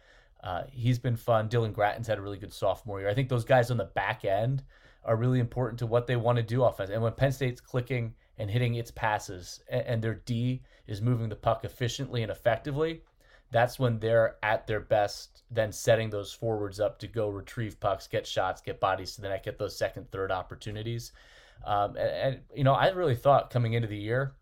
Uh, he's been fun. Dylan Gratton's had a really good sophomore year. I think those guys on the back end are really important to what they want to do offense. And when Penn State's clicking and hitting its passes and, and their D is moving the puck efficiently and effectively, that's when they're at their best, then setting those forwards up to go retrieve pucks, get shots, get bodies to the net, get those second, third opportunities. Um, and, and, you know, I really thought coming into the year,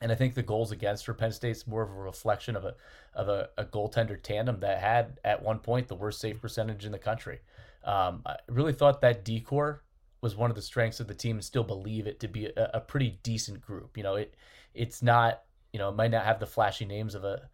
and I think the goals against for Penn State's more of a reflection of a of a, a goaltender tandem that had at one point the worst save percentage in the country. Um, I really thought that D corps was one of the strengths of the team, and still believe it to be a, a pretty decent group. You know, it it's not you know it might not have the flashy names of a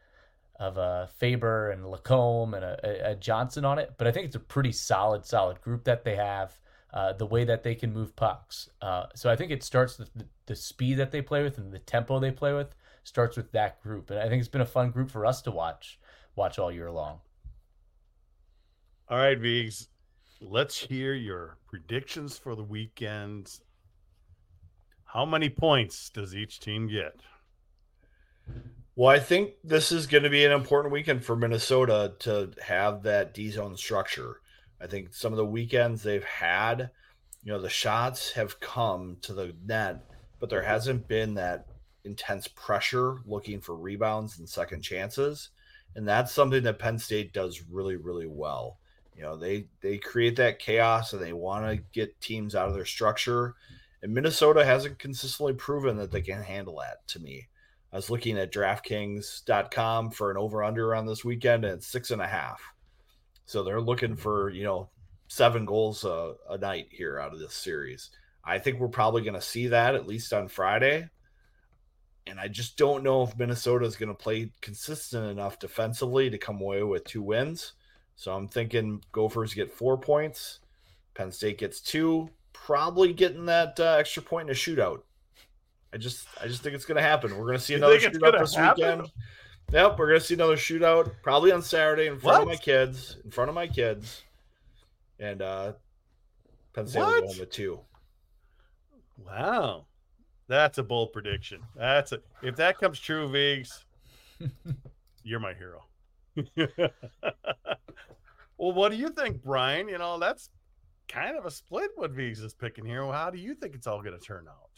of a Faber and Lacombe and a, a, Johnson on it, but I think it's a pretty solid, solid group that they have. Uh, the way that they can move pucks. Uh, so I think it starts with the, the, speed that they play with and the tempo they play with starts with that group. And I think it's been a fun group for us to watch, watch all year long. All right, Vigs, let's hear your predictions for the weekend. How many points does each team get? Well, I think this is going to be an important weekend for Minnesota to have that D zone structure. I think some of the weekends they've had, you know, the shots have come to the net, but there hasn't been that intense pressure looking for rebounds and second chances. And that's something that Penn State does really, really well. You know, they they create that chaos and they want to get teams out of their structure. And Minnesota hasn't consistently proven that they can handle that to me. I was looking at DraftKings.com for an over under on this weekend, and it's six and a half. So they're looking for, you know, seven goals a, a night here out of this series. I think we're probably going to see that at least on Friday. And I just don't know if Minnesota is going to play consistent enough defensively to come away with two wins. So I'm thinking Gophers get four points, Penn State gets two, probably getting that uh, extra point in a shootout. I just, I just think it's going to happen. We're going to see another shootout gonna this happen? weekend. Yep, we're going to see another shootout probably on Saturday in front of my kids. In front of my kids, and uh, Penn State will What? go home with two. Wow. That's a bold prediction. That's a if that comes true, Vigs, you're my hero. well, what do you think, Brian? You know, that's kind of a split what Vigs is picking here. Well, how do you think it's all gonna turn out?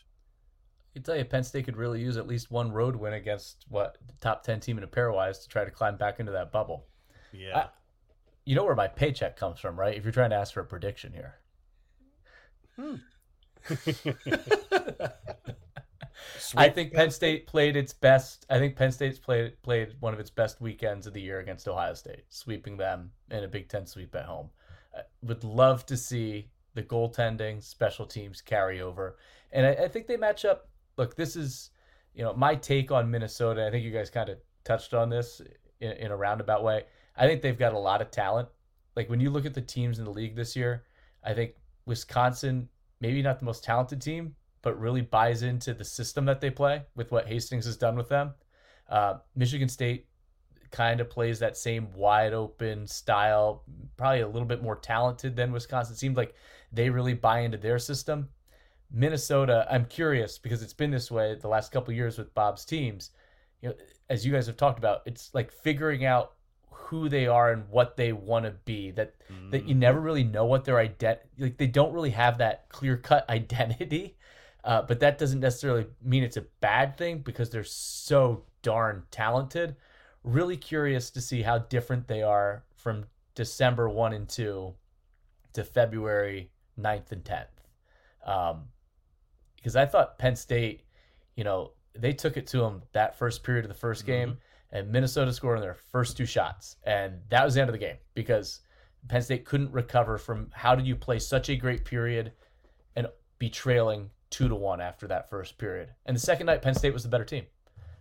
I can tell you, Penn State could really use at least one road win against what top ten team in a pairwise to try to climb back into that bubble. Yeah. You know where my paycheck comes from, right? If you're trying to ask for a prediction here. Hmm. I think Penn State played its best. I think Penn State's played played one of its best weekends of the year against Ohio State, sweeping them in a Big Ten sweep at home. I would love to see the goaltending, special teams carry over, and I, I think they match up. Look, this is you know my take on Minnesota. I think you guys kind of touched on this in, in a roundabout way. I think they've got a lot of talent. Like when you look at the teams in the league this year, I think Wisconsin maybe not the most talented team, but really buys into the system that they play with what Hastings has done with them. Uh, Michigan State kind of plays that same wide open style, probably a little bit more talented than Wisconsin. It seemed like they really buy into their system. Minnesota, I'm curious because it's been this way the last couple of years with Bob's teams. You know, as you guys have talked about, it's like figuring out who they are and what they want to be. That that you never really know what their identity. like they don't really have that clear cut identity. Uh, but that doesn't necessarily mean it's a bad thing because they're so darn talented. Really curious to see how different they are from December 1 and 2 to February 9th and 10th. Um, because I thought Penn State, you know, they took it to them that first period of the 1st game, and Minnesota scored on their first two shots. And that was the end of the game because Penn State couldn't recover from how did you play such a great period and be trailing two to one after that first period. And the second night, Penn State was the better team.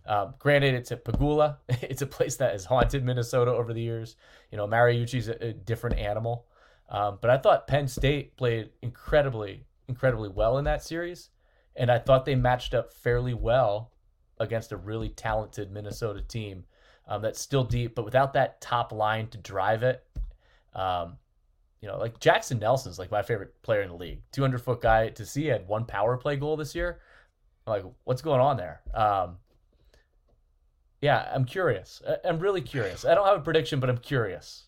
Um, granted, it's at Pegula. It's a place that has haunted Minnesota over the years. You know, Mariucci's a, a different animal. Um, but I thought Penn State played incredibly, incredibly well in that series. And I thought they matched up fairly well against a really talented Minnesota team um, that's still deep, but without that top line to drive it. Um, you know, like Jackson Nelson's like my favorite player in the league. 200 foot guy to see had one power play goal this year. Like, what's going on there? Um, yeah, I'm curious. I'm really curious. I don't have a prediction, but I'm curious.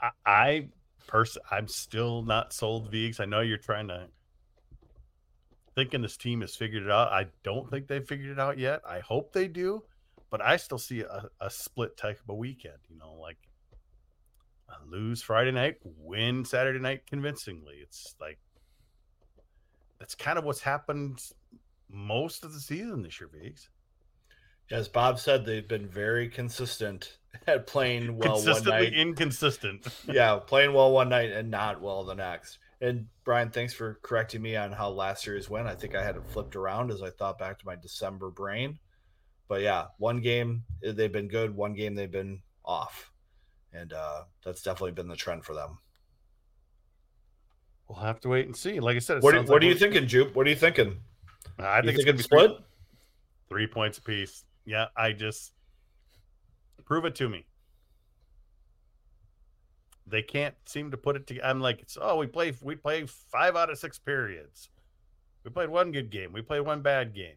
I, I pers- I'm still not sold, Vigs. I know you're trying to thinking this team has figured it out. I don't think they've figured it out yet. I hope they do, but I still see a, a split type of a weekend. You know, like lose Friday night, win Saturday night convincingly. It's like that's kind of what's happened most of the season this year, Vigs. As Bob said, they've been very consistent at playing well one Consistently night. inconsistent. yeah, playing well one night and not well the next. And Brian, thanks for correcting me on how last series went. I think I had it flipped around as I thought back to my December brain. But yeah, one game eh, they've been good, one game they've been off. And uh, that's definitely been the trend for them. We'll have to wait and see. Like I said, it What, do- what like are you thinking, Jupe? What are you thinking? I You think it's think gonna be it's three- split? three points apiece. Yeah, I just prove it to me. They can't seem to put it together. I'm like, oh, we play we play five out of six periods. We played one good game. We played one bad game.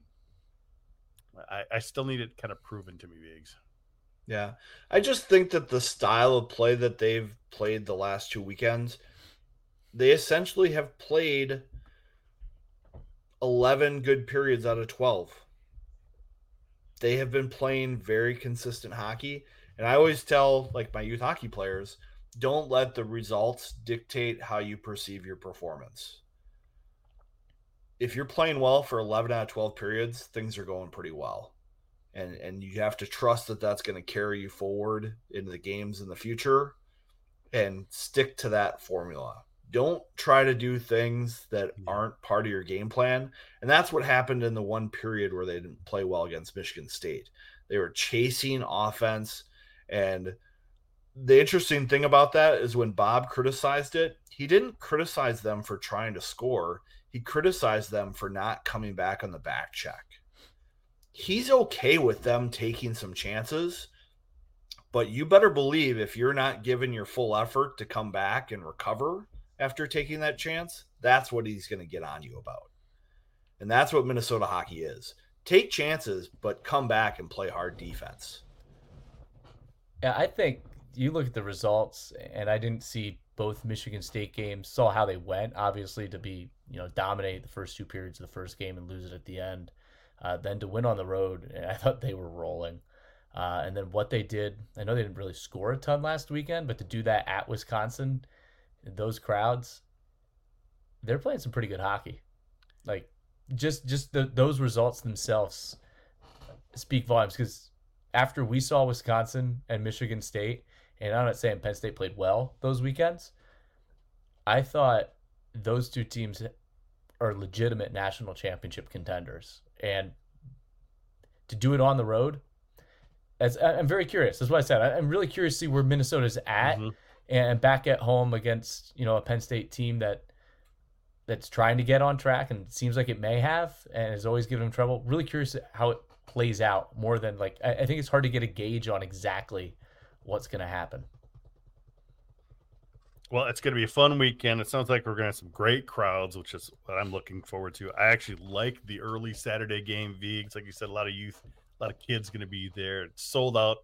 I, I still need it kind of proven to me, Biggs. Yeah. I just think that the style of play that they've played the last two weekends, they essentially have played 11 good periods out of 12. They have been playing very consistent hockey. And I always tell like my youth hockey players, don't let the results dictate how you perceive your performance. If you're playing well for 11 out of 12 periods, things are going pretty well. And and you have to trust that that's going to carry you forward into the games in the future and stick to that formula. Don't try to do things that aren't part of your game plan. And that's what happened in the one period where they didn't play well against Michigan State. They were chasing offense and the interesting thing about that is when Bob criticized it, he didn't criticize them for trying to score. He criticized them for not coming back on the back check. He's okay with them taking some chances, but you better believe if you're not giving your full effort to come back and recover after taking that chance, that's what he's going to get on you about. And that's what Minnesota hockey is. Take chances, but come back and play hard defense. Yeah, I think you look at the results, and I didn't see both Michigan State games. Saw how they went, obviously, to be you know dominate the first two periods of the first game and lose it at the end. Uh, then to win on the road, I thought they were rolling. Uh, and then what they did, I know they didn't really score a ton last weekend, but to do that at Wisconsin, those crowds, they're playing some pretty good hockey. Like just just the, those results themselves speak volumes because after we saw Wisconsin and Michigan State, and I'm not saying Penn State played well those weekends, I thought those two teams are legitimate national championship contenders. And to do it on the road, as I'm very curious. That's what I said. I'm really curious to see where Minnesota's at mm-hmm. and back at home against, you know, a Penn State team that that's trying to get on track and seems like it may have and is always giving them trouble. Really curious how it plays out more than like I, I think it's hard to get a gauge on exactly what's going to happen. Well, it's going to be a fun weekend. It sounds like we're going to have some great crowds, which is what I'm looking forward to. I actually like the early Saturday game, Vigs. Like you said, a lot of youth, a lot of kids going to be there. It's sold out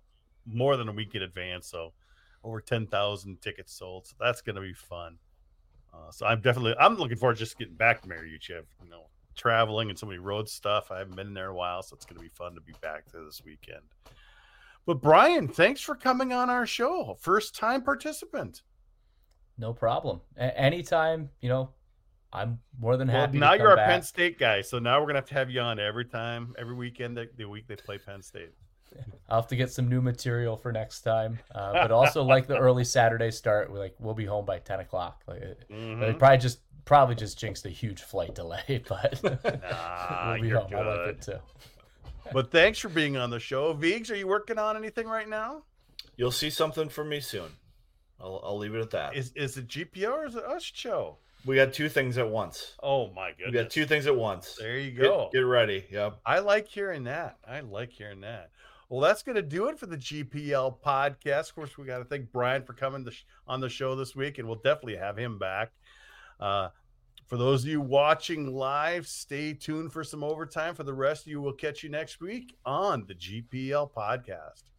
more than a week in advance, so over 10,000 tickets sold. So that's going to be fun. Uh, so I'm definitely I'm looking forward to just getting back to Mariucci. You know, traveling and so many road stuff. I haven't been there a while, so it's going to be fun to be back there this weekend. But Brian, thanks for coming on our show. First time participant. No problem. A- anytime, you know, I'm more than happy. Well, now you're back. a Penn State guy, so now we're gonna have to have you on every time, every weekend the, the week they play Penn State. I'll have to get some new material for next time, uh, but also like the early Saturday start. We're like we'll be home by ten o'clock. Like, mm-hmm. probably just probably just jinxed a huge flight delay, but nah, we'll be home. Good. I like it too. But thanks for being on the show, Vigs. Are you working on anything right now? You'll see something from me soon. I'll, I'll leave it at that. Is is it GPO or is it us show? We got two things at once. Oh my goodness. We got two things at once. There you go. Get, get ready. Yep. I like hearing that. I like hearing that. Well, that's going to do it for the GPL podcast. Of course, we got to thank Brian for coming sh- on the show this week, and we'll definitely have him back. Uh, for those of you watching live, stay tuned for some overtime. For the rest of you, we'll catch you next week on the GPL podcast.